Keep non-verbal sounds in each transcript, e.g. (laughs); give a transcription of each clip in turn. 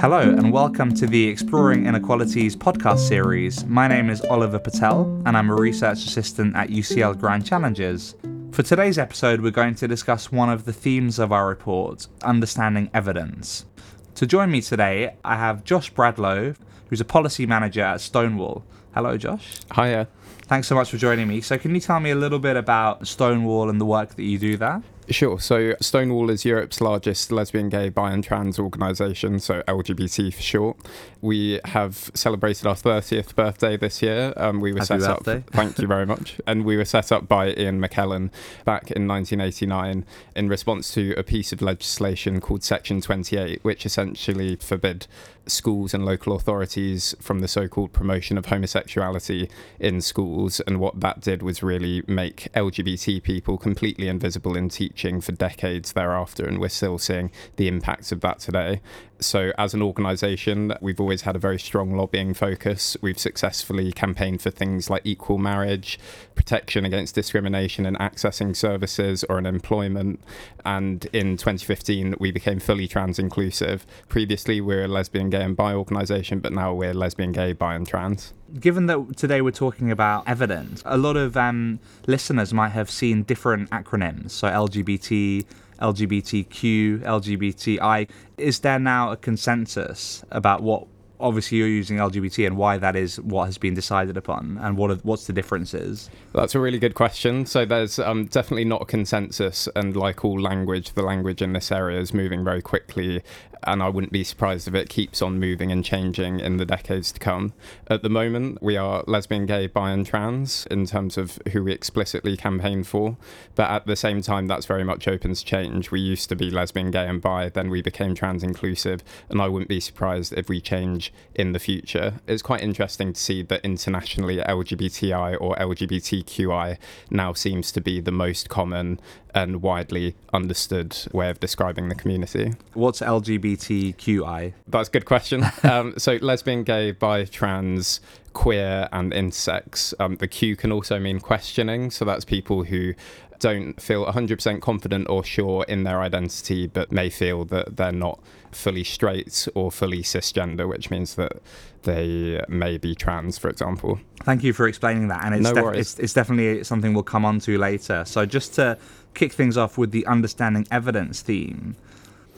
Hello, and welcome to the Exploring Inequalities podcast series. My name is Oliver Patel, and I'm a research assistant at UCL Grand Challenges. For today's episode, we're going to discuss one of the themes of our report understanding evidence. To join me today, I have Josh Bradlow, who's a policy manager at Stonewall. Hello, Josh. Hiya. Thanks so much for joining me. So, can you tell me a little bit about Stonewall and the work that you do there? Sure. So Stonewall is Europe's largest lesbian, gay, bi, and trans organisation, so LGBT for short. We have celebrated our 30th birthday this year. Um, we were Happy set birthday. up. (laughs) Thank you very much. And we were set up by Ian McKellen back in 1989 in response to a piece of legislation called Section 28, which essentially forbid schools and local authorities from the so-called promotion of homosexuality in schools. And what that did was really make LGBT people completely invisible in teaching for decades thereafter. And we're still seeing the impacts of that today. So, as an organisation, we've always had a very strong lobbying focus. We've successfully campaigned for things like equal marriage, protection against discrimination in accessing services or in employment. And in 2015, we became fully trans inclusive. Previously, we were a lesbian, gay, and bi organisation, but now we're lesbian, gay, bi, and trans. Given that today we're talking about evidence, a lot of um, listeners might have seen different acronyms. So LGBT, LGBTQ, LGBTI. Is there now a consensus about what? Obviously, you're using LGBT and why that is what has been decided upon, and what are, what's the differences? That's a really good question. So there's um, definitely not a consensus, and like all language, the language in this area is moving very quickly, and I wouldn't be surprised if it keeps on moving and changing in the decades to come. At the moment, we are lesbian, gay, bi, and trans in terms of who we explicitly campaign for, but at the same time, that's very much open to change. We used to be lesbian, gay, and bi, then we became trans inclusive, and I wouldn't be surprised if we change in the future. It's quite interesting to see that internationally, LGBTI or LGBTQI now seems to be the most common and widely understood way of describing the community. What's LGBTQI? That's a good question. (laughs) um, so, lesbian, gay, bi, trans, queer, and intersex. Um, the Q can also mean questioning. So, that's people who don't feel 100% confident or sure in their identity, but may feel that they're not fully straight or fully cisgender, which means that they may be trans, for example. Thank you for explaining that, and it's, No def- it's, it's definitely something we'll come on to later. So, just to kick things off with the understanding evidence theme,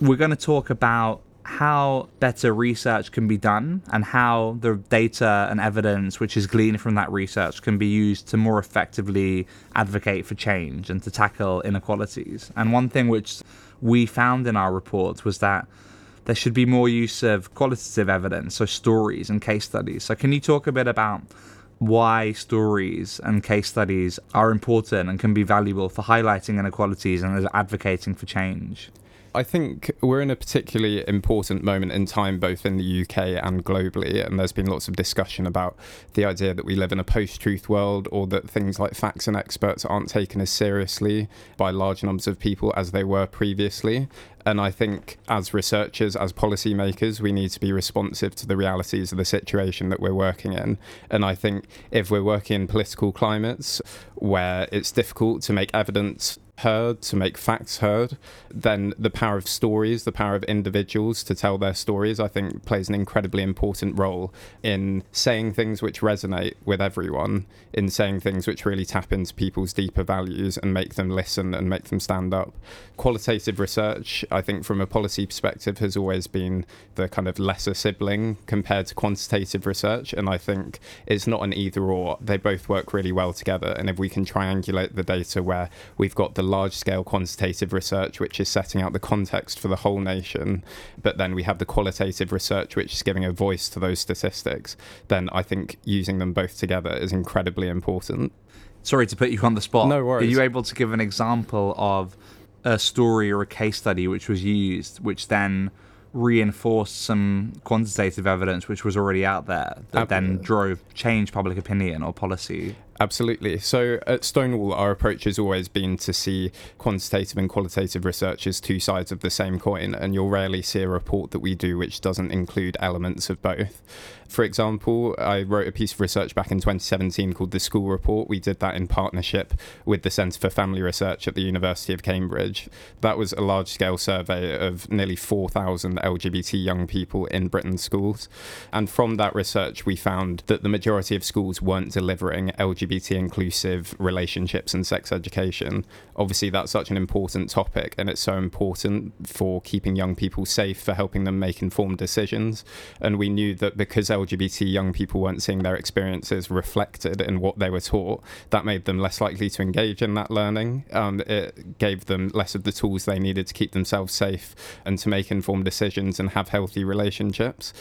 we're going to talk about how better research can be done and how the data and evidence which is gleaned from that research can be used to more effectively advocate for change and to tackle inequalities. And one thing which we found in our report was that there should be more use of qualitative evidence, so stories and case studies. So, can you talk a bit about why stories and case studies are important and can be valuable for highlighting inequalities and as advocating for change? I think we're in a particularly important moment in time, both in the UK and globally. And there's been lots of discussion about the idea that we live in a post truth world or that things like facts and experts aren't taken as seriously by large numbers of people as they were previously. And I think as researchers, as policymakers, we need to be responsive to the realities of the situation that we're working in. And I think if we're working in political climates where it's difficult to make evidence heard, to make facts heard, then the power of stories, the power of individuals to tell their stories, I think plays an incredibly important role in saying things which resonate with everyone, in saying things which really tap into people's deeper values and make them listen and make them stand up. Qualitative research, I think, from a policy perspective, has always been the kind of lesser sibling compared to quantitative research. And I think it's not an either or, they both work really well together. And if we can triangulate the data where we've got the large scale quantitative research, which is setting out the context for the whole nation, but then we have the qualitative research, which is giving a voice to those statistics, then I think using them both together is incredibly important. Sorry to put you on the spot. No worries. Are you able to give an example of a story or a case study which was used, which then reinforced some quantitative evidence which was already out there that then drove change public opinion or policy? Absolutely. So at Stonewall, our approach has always been to see quantitative and qualitative research as two sides of the same coin, and you'll rarely see a report that we do which doesn't include elements of both. For example, I wrote a piece of research back in 2017 called the School Report. We did that in partnership with the Centre for Family Research at the University of Cambridge. That was a large scale survey of nearly 4,000 LGBT young people in Britain's schools. And from that research, we found that the majority of schools weren't delivering LGBT inclusive relationships and sex education. Obviously, that's such an important topic, and it's so important for keeping young people safe, for helping them make informed decisions. And we knew that because LGBT young people weren't seeing their experiences reflected in what they were taught, that made them less likely to engage in that learning. Um, it gave them less of the tools they needed to keep themselves safe and to make informed decisions and have healthy relationships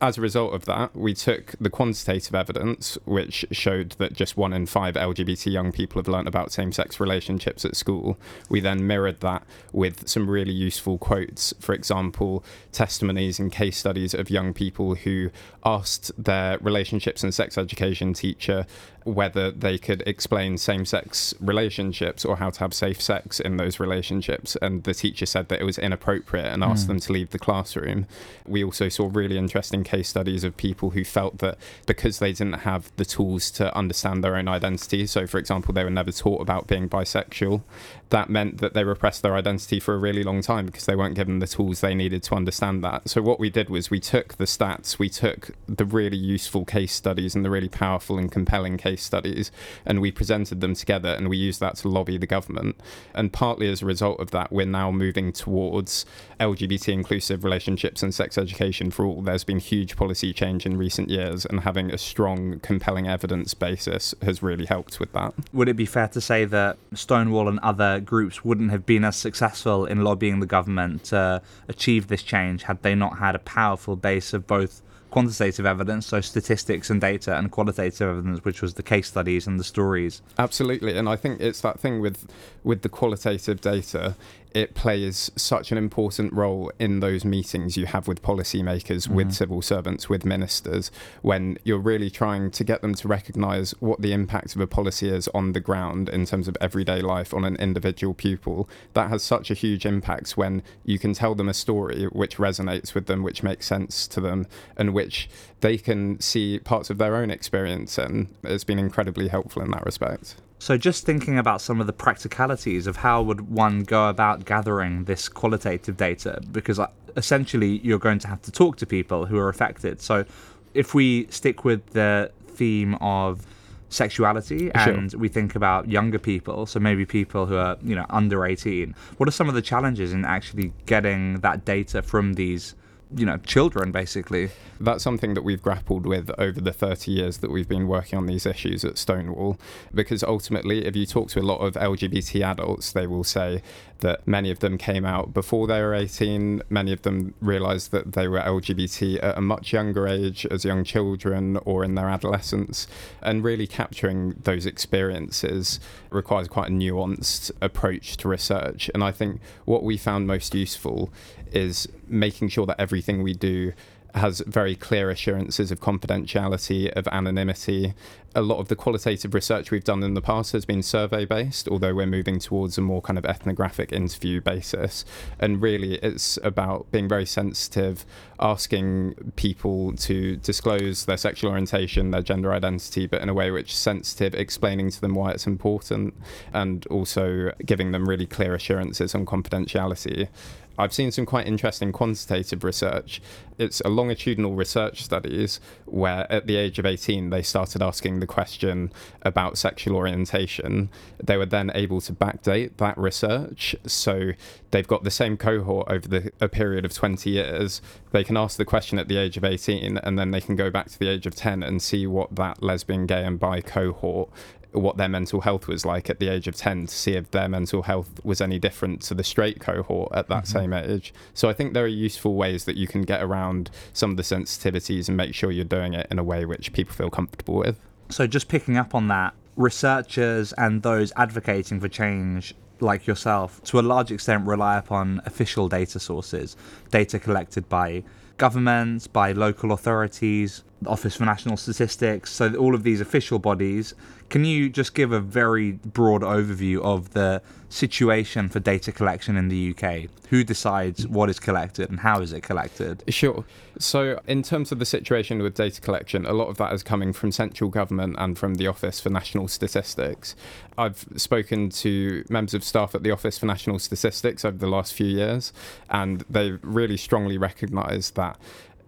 as a result of that, we took the quantitative evidence, which showed that just one in five LGBT young people have learnt about same sex relationships at school. We then mirrored that with some really useful quotes, for example, testimonies and case studies of young people who asked their relationships and sex education teacher whether they could explain same sex relationships or how to have safe sex in those relationships. And the teacher said that it was inappropriate and asked mm. them to leave the classroom. We also saw really interesting case studies of people who felt that because they didn't have the tools to understand their own identity, so for example, they were never taught about being bisexual, that meant that they repressed their identity for a really long time because they weren't given the tools they needed to understand that. So what we did was we took the stats, we took the really useful case studies and the really powerful and compelling case studies, and we presented them together and we used that to lobby the government. And partly as a result of that, we're now moving towards LGBT inclusive relationships and sex education for all. There's been huge policy change in recent years, and having a strong, compelling evidence basis has really helped with that. Would it be fair to say that Stonewall and other groups wouldn't have been as successful in lobbying the government to achieve this change had they not had a powerful base of both quantitative evidence, so statistics and data, and qualitative evidence, which was the case studies and the stories. Absolutely, and I think it's that thing with with the qualitative data it plays such an important role in those meetings you have with policymakers, mm-hmm. with civil servants, with ministers, when you're really trying to get them to recognise what the impact of a policy is on the ground in terms of everyday life on an individual pupil. That has such a huge impact when you can tell them a story which resonates with them, which makes sense to them, and which they can see parts of their own experience in. It's been incredibly helpful in that respect. So, just thinking about some of the practicalities of how would one go about gathering this qualitative data, because uh, essentially you're going to have to talk to people who are affected. So, if we stick with the theme of sexuality and sure. we think about younger people so maybe people who are you know under 18 what are some of the challenges in actually getting that data from these you know children basically. That's something that we've grappled with over the 30 years that we've been working on these issues at Stonewall because ultimately if you talk to a lot of LGBT adults they will say that many of them came out before they were 18 many of them realized that they were LGBT at a much younger age as young children or in their adolescence and really capturing those experiences requires quite a nuanced approach to research. And I think what we found most useful is making sure that everything we do has very clear assurances of confidentiality, of anonymity. A lot of the qualitative research we've done in the past has been survey based, although we're moving towards a more kind of ethnographic interview basis. And really, it's about being very sensitive, asking people to disclose their sexual orientation, their gender identity, but in a way which is sensitive, explaining to them why it's important, and also giving them really clear assurances on confidentiality. I've seen some quite interesting quantitative research. It's a longitudinal research studies where at the age of 18 they started asking the question about sexual orientation. They were then able to backdate that research. So they've got the same cohort over the, a period of 20 years. They can ask the question at the age of 18 and then they can go back to the age of 10 and see what that lesbian, gay, and bi cohort what their mental health was like at the age of 10 to see if their mental health was any different to the straight cohort at that mm-hmm. same age. So I think there are useful ways that you can get around some of the sensitivities and make sure you're doing it in a way which people feel comfortable with. So just picking up on that, researchers and those advocating for change like yourself to a large extent rely upon official data sources, data collected by governments, by local authorities. The Office for National Statistics, so all of these official bodies. Can you just give a very broad overview of the situation for data collection in the UK? Who decides what is collected and how is it collected? Sure. So, in terms of the situation with data collection, a lot of that is coming from central government and from the Office for National Statistics. I've spoken to members of staff at the Office for National Statistics over the last few years, and they really strongly recognise that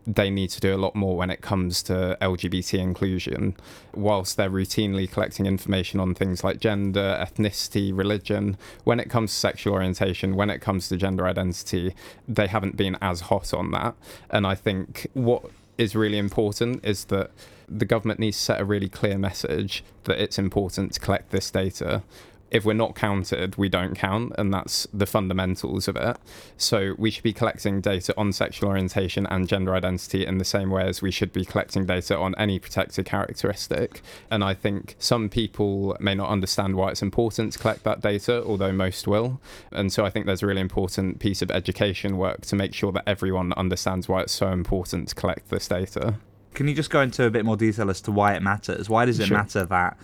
they need to do a lot more when it comes to LGBT inclusion. Whilst they're routinely collecting information on things like gender, ethnicity, religion, when it comes to sexual orientation, when it comes to gender identity, they haven't been as hot on that. And I think what is really important is that the government needs to set a really clear message that it's important to collect this data if we're not counted, we don't count, and that's the fundamentals of it. So we should be collecting data on sexual orientation and gender identity in the same way as we should be collecting data on any protected characteristic. And I think some people may not understand why it's important to collect that data, although most will. And so I think there's a really important piece of education work to make sure that everyone understands why it's so important to collect this data. Can you just go into a bit more detail as to why it matters? Why does it Sure. matter that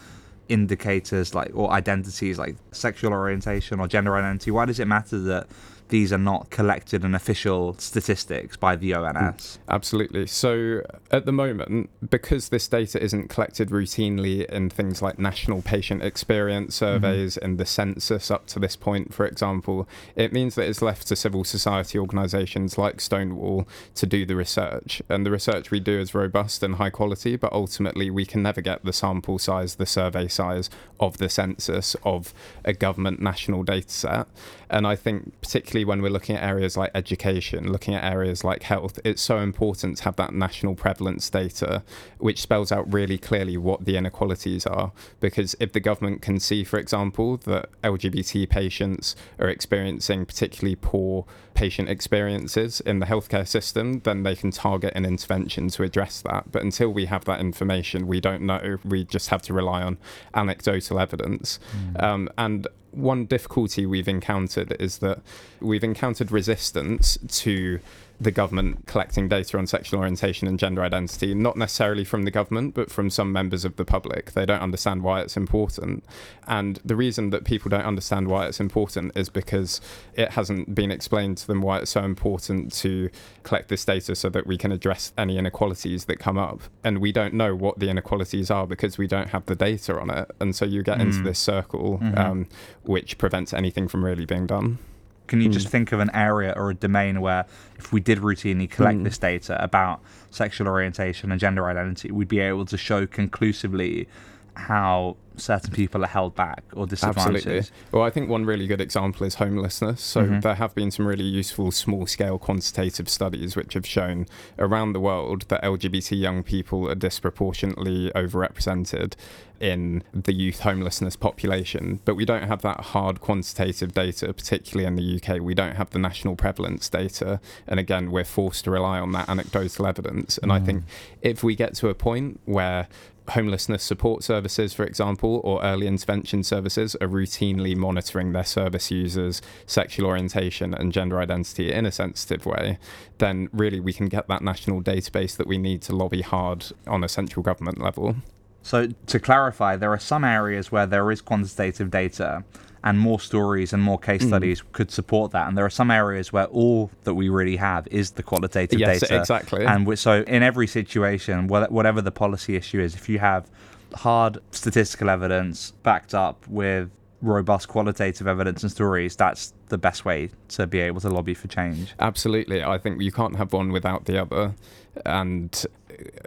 indicators like or identities like sexual orientation or gender identity why does it matter that these are not collected in official statistics by the ONS mm, Absolutely. So at the moment, because this data isn't collected routinely in things like national patient experience mm-hmm. surveys and the census up to this point, for example, it means that it's left to civil society organisations like Stonewall to do the research. And the research we do is robust and high quality, but ultimately we can never get the sample size, the survey size of the census of a government national data set. And I think, particularly when we're looking at areas like education, looking at areas like health, it's so important to have that national prevalence data, which spells out really clearly what the inequalities are. Because if the government can see, for example, that LGBT patients are experiencing particularly poor patient experiences in the healthcare system, then they can target an intervention to address that. But until we have that information, we don't know. We just have to rely on anecdotal evidence. Um, and one difficulty we've encountered is that we've encountered resistance to the government collecting data on sexual orientation and gender identity, not necessarily from the government, but from some members of the public. They don't understand why it's important. And the reason that people don't understand why it's important is because it hasn't been explained to them why it's so important to collect this data so that we can address any inequalities that come up. And we don't know what the inequalities are because we don't have the data on it. And so you get into this circle, um, which prevents anything from really being done. Can you just hmm. think of an area or a domain where if we did routinely collect hmm. this data about sexual orientation and gender identity we'd be able to show conclusively how certain people are held back or disadvantaged. Absolutely. Well, I think one really good example is homelessness. So Mm-hmm. there have been some really useful small scale quantitative studies which have shown around the world that LGBT young people are disproportionately overrepresented in the youth homelessness population. But we don't have that hard quantitative data, particularly in the UK. We don't have the national prevalence data. And again, we're forced to rely on that anecdotal evidence. And I think Mm. if we get to a point where homelessness support services, for example, or early intervention services are routinely monitoring their service users' sexual orientation and gender identity in a sensitive way, then really we can get that national database that we need to lobby hard on a central government level. So, to clarify, there are some areas where there is quantitative data and more stories and more Mm. case studies could support that. And there are some areas where all that we really have is the qualitative Yes, data. exactly. And so, in every situation, whatever the policy issue is, if you have hard statistical evidence backed up with robust qualitative evidence and stories, that's the best way to be able to lobby for change. Absolutely. I think you can't have one without the other. And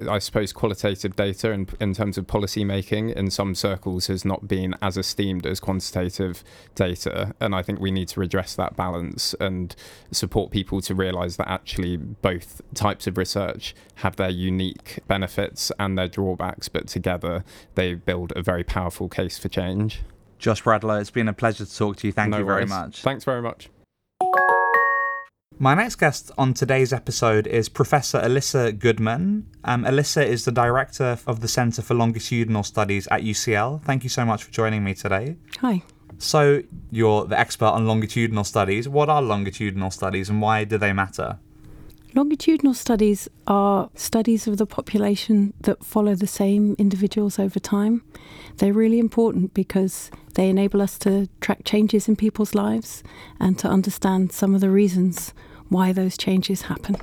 I suppose qualitative data in, in terms of policy making in some circles has not been as esteemed as quantitative data. And I think we need to redress that balance and support people to realize that actually both types of research have their unique benefits and their drawbacks, but together they build a very powerful case for change. Josh Bradlow, it's been a pleasure to talk to you. Thank No you very worries. much. Thanks very much. My next guest on today's episode is Professor Alissa Goodman. Um, Alissa is the director of the Centre for Longitudinal Studies at UCL. Thank you so much for joining me today. Hi. So, you're the expert on longitudinal studies. What are longitudinal studies and why do they matter? Longitudinal studies are studies of the population that follow the same individuals over time. They're really important because they enable us to track changes in people's lives and to understand some of the reasons why those changes happen.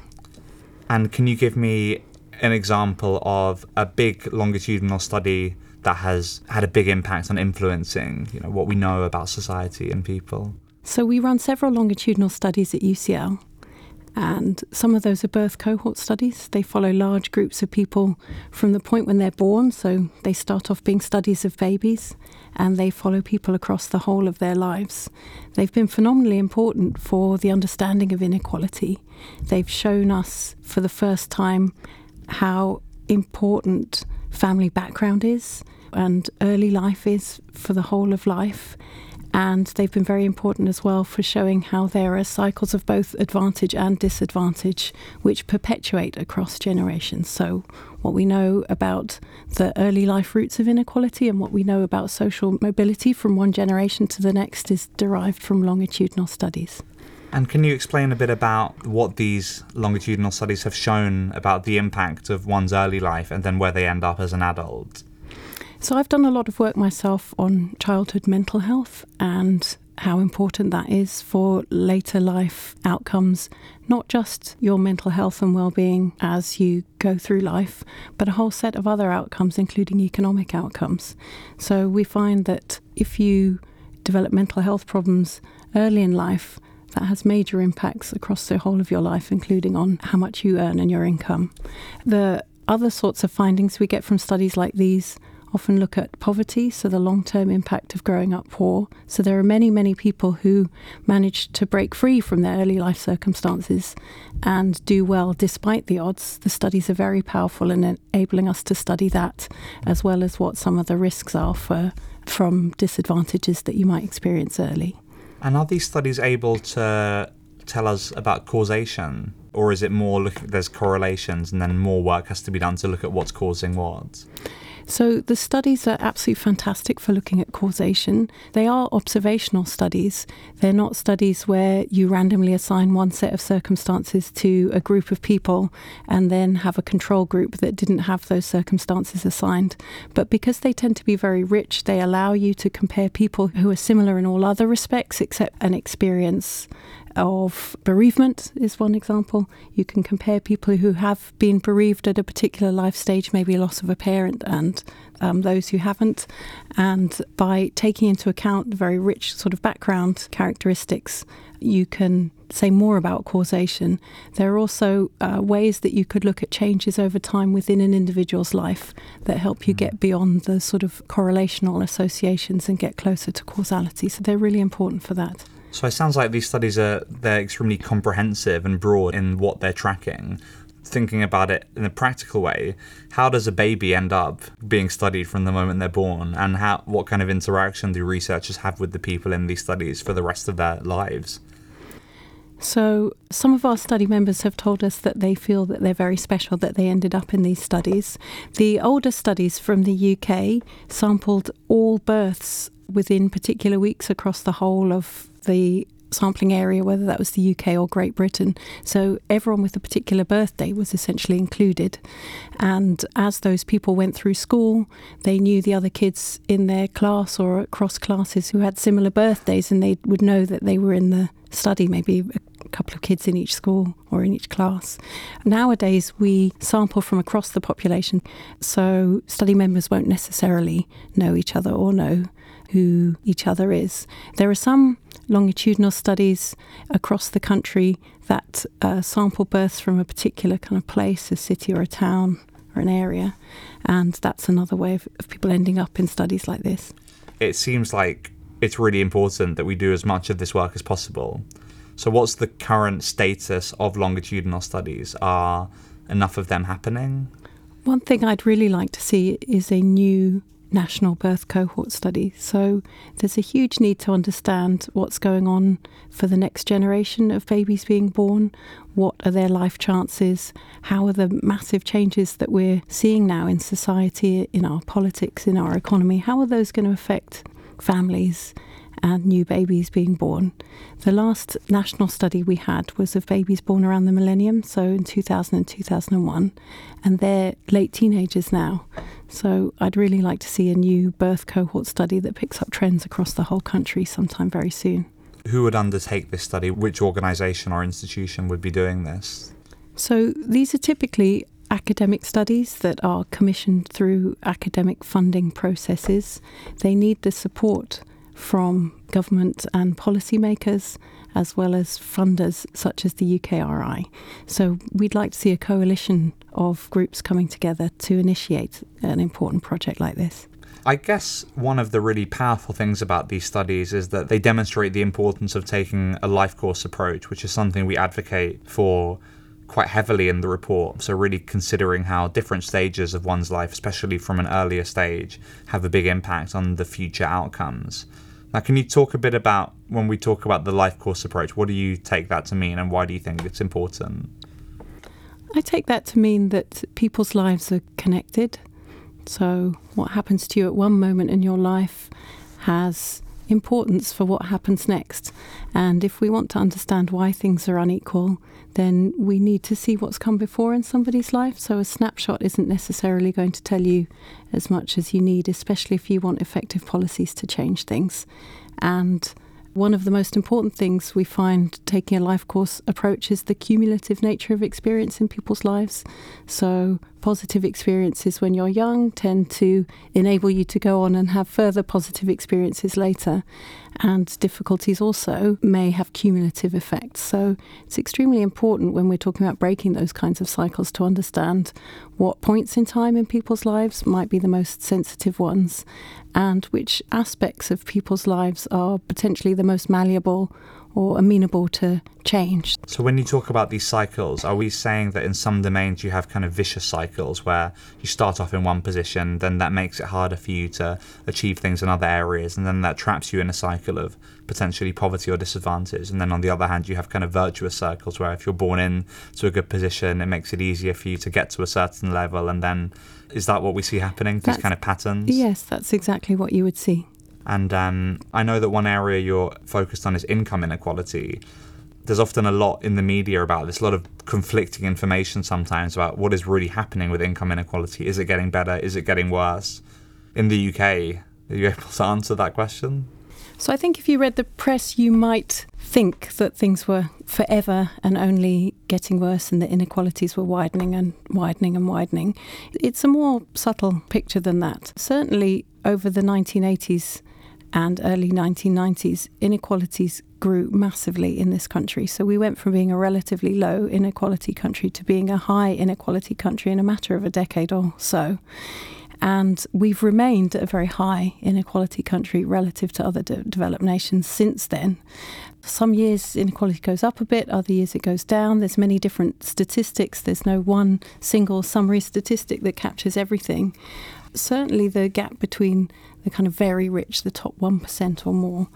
And can you give me an example of a big longitudinal study that has had a big impact on influencing, you know, what we know about society and people? So we run several longitudinal studies at UCL and some of those are birth cohort studies. They follow large groups of people from the point when they're born. So they start off being studies of babies and they follow people across the whole of their lives. They've been phenomenally important for the understanding of inequality. They've shown us for the first time how important family background is and early life is for the whole of life and they've been very important as well for showing how there are cycles of both advantage and disadvantage which perpetuate across generations. So, what we know about the early life roots of inequality and what we know about social mobility from one generation to the next is derived from longitudinal studies. And can you explain a bit about what these longitudinal studies have shown about the impact of one's early life and then where they end up as an adult? So I've done a lot of work myself on childhood mental health and how important that is for later life outcomes, not just your mental health and well-being as you go through life, but a whole set of other outcomes including economic outcomes. So we find that if you develop mental health problems early in life, that has major impacts across the whole of your life, including on how much you earn and your income. The other sorts of findings we get from studies like these often look at poverty, so the long term impact of growing up poor. So there are many, many people who manage to break free from their early life circumstances and do well despite the odds. The studies are very powerful in enabling us to study that as well as what some of the risks are for from disadvantages that you might experience early. And are these studies able to tell us about causation? Or is it more look there's correlations and then more work has to be done to look at what's causing what? So the studies are absolutely fantastic for looking at causation. They are observational studies. They're not studies where you randomly assign one set of circumstances to a group of people and then have a control group that didn't have those circumstances assigned. But because they tend to be very rich, they allow you to compare people who are similar in all other respects except an experience of bereavement is one example. You can compare people who have been bereaved at a particular life stage, maybe loss of a parent, and um, those who haven't. And by taking into account very rich sort of background characteristics, you can say more about causation. There are also uh, ways that you could look at changes over time within an individual's life that help you mm. get beyond the sort of correlational associations and get closer to causality. So they're really important for that. So it sounds like these studies are they're extremely comprehensive and broad in what they're tracking. Thinking about it in a practical way, how does a baby end up being studied from the moment they're born, and how what kind of interaction do researchers have with the people in these studies for the rest of their lives? So, some of our study members have told us that they feel that they're very special that they ended up in these studies. The older studies from the UK sampled all births within particular weeks across the whole of the sampling area, whether that was the UK or Great Britain. So everyone with a particular birthday was essentially included. And as those people went through school, they knew the other kids in their class or across classes who had similar birthdays, and they would know that they were in the study, maybe a couple of kids in each school or in each class. Nowadays, we sample from across the population, so study members won't necessarily know each other or know who each other is. There are some longitudinal studies across the country that uh, sample births from a particular kind of place, a city or a town or an area, and that's another way of, of people ending up in studies like this. It seems like it's really important that we do as much of this work as possible. So, what's the current status of longitudinal studies? Are enough of them happening? One thing I'd really like to see is a new national birth cohort study. So there's a huge need to understand what's going on for the next generation of babies being born. What are their life chances? How are the massive changes that we're seeing now in society, in our politics, in our economy, how are those going to affect families? and new babies being born. The last national study we had was of babies born around the millennium, so in 2000 and 2001, and they're late teenagers now. So I'd really like to see a new birth cohort study that picks up trends across the whole country sometime very soon. Who would undertake this study? Which organisation or institution would be doing this? So these are typically academic studies that are commissioned through academic funding processes. They need the support from government and policymakers as well as funders such as the UKRI. So we'd like to see a coalition of groups coming together to initiate an important project like this. I guess one of the really powerful things about these studies is that they demonstrate the importance of taking a life course approach, which is something we advocate for quite heavily in the report. So, really considering how different stages of one's life, especially from an earlier stage, have a big impact on the future outcomes. Now, can you talk a bit about when we talk about the life course approach? What do you take that to mean, and why do you think it's important? I take that to mean that people's lives are connected. So, what happens to you at one moment in your life has importance for what happens next. And if we want to understand why things are unequal, then we need to see what's come before in somebody's life. So a snapshot isn't necessarily going to tell you as much as you need, especially if you want effective policies to change things. And one of the most important things we find taking a life course approach is the cumulative nature of experience in people's lives. So, positive experiences when you're young tend to enable you to go on and have further positive experiences later. And difficulties also may have cumulative effects. So, it's extremely important when we're talking about breaking those kinds of cycles to understand what points in time in people's lives might be the most sensitive ones and which aspects of people's lives are potentially the most malleable or amenable to change. So, when you talk about these cycles, are we saying that in some domains you have kind of vicious cycles where you start off in one position, then that makes it harder for you to achieve things in other areas, and then that traps you in a cycle of potentially poverty or disadvantage? And then on the other hand, you have kind of virtuous circles where if you're born in to a good position, it makes it easier for you to get to a certain level, and then is that what we see happening? These That's- kind of patterns? Yes, that's exactly what you would see. And um, I know that one area you're focused on is income inequality. There's often a lot in the media about this, a lot of conflicting information sometimes about what is really happening with income inequality. Is it getting better? Is it getting worse? In the UK, are you able (laughs) to answer that question? So I think if you read the press, you might think that things were forever and only getting worse and the inequalities were widening and widening and widening. It's a more subtle picture than that. Certainly over the 1980s and early 1990s, inequalities grew massively in this country. So we went from being a relatively low inequality country to being a high inequality country in a matter of a decade or so. And we've remained a very high inequality country relative to other de- developed nations since then. Some years inequality goes up a bit, other years it goes down. There's many different statistics. There's no one single summary statistic that captures everything. Certainly, the gap between the kind of very rich, the top 1% or more,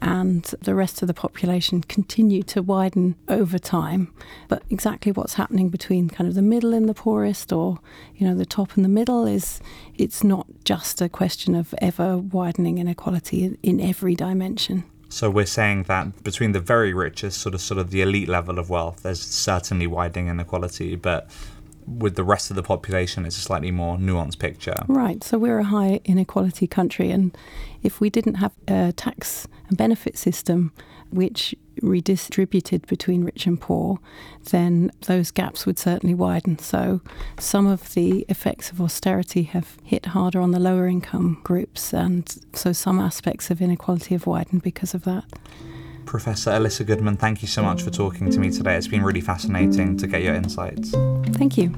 and the rest of the population continue to widen over time. But exactly what's happening between kind of the middle and the poorest or, you know, the top and the middle is it's not just a question of ever widening inequality in, every dimension. So we're saying that between the very richest, sort of sort of the elite level of wealth, there's certainly widening inequality, but with the rest of the population, it's a slightly more nuanced picture. Right. So we're a high inequality country, and if we didn't have a tax and benefit system which redistributed between rich and poor, then those gaps would certainly widen. So some of the effects of austerity have hit harder on the lower income groups, and so some aspects of inequality have widened because of that. Professor Alissa Goodman, thank you so much for talking to me today. It's been really fascinating to get your insights. Thank you.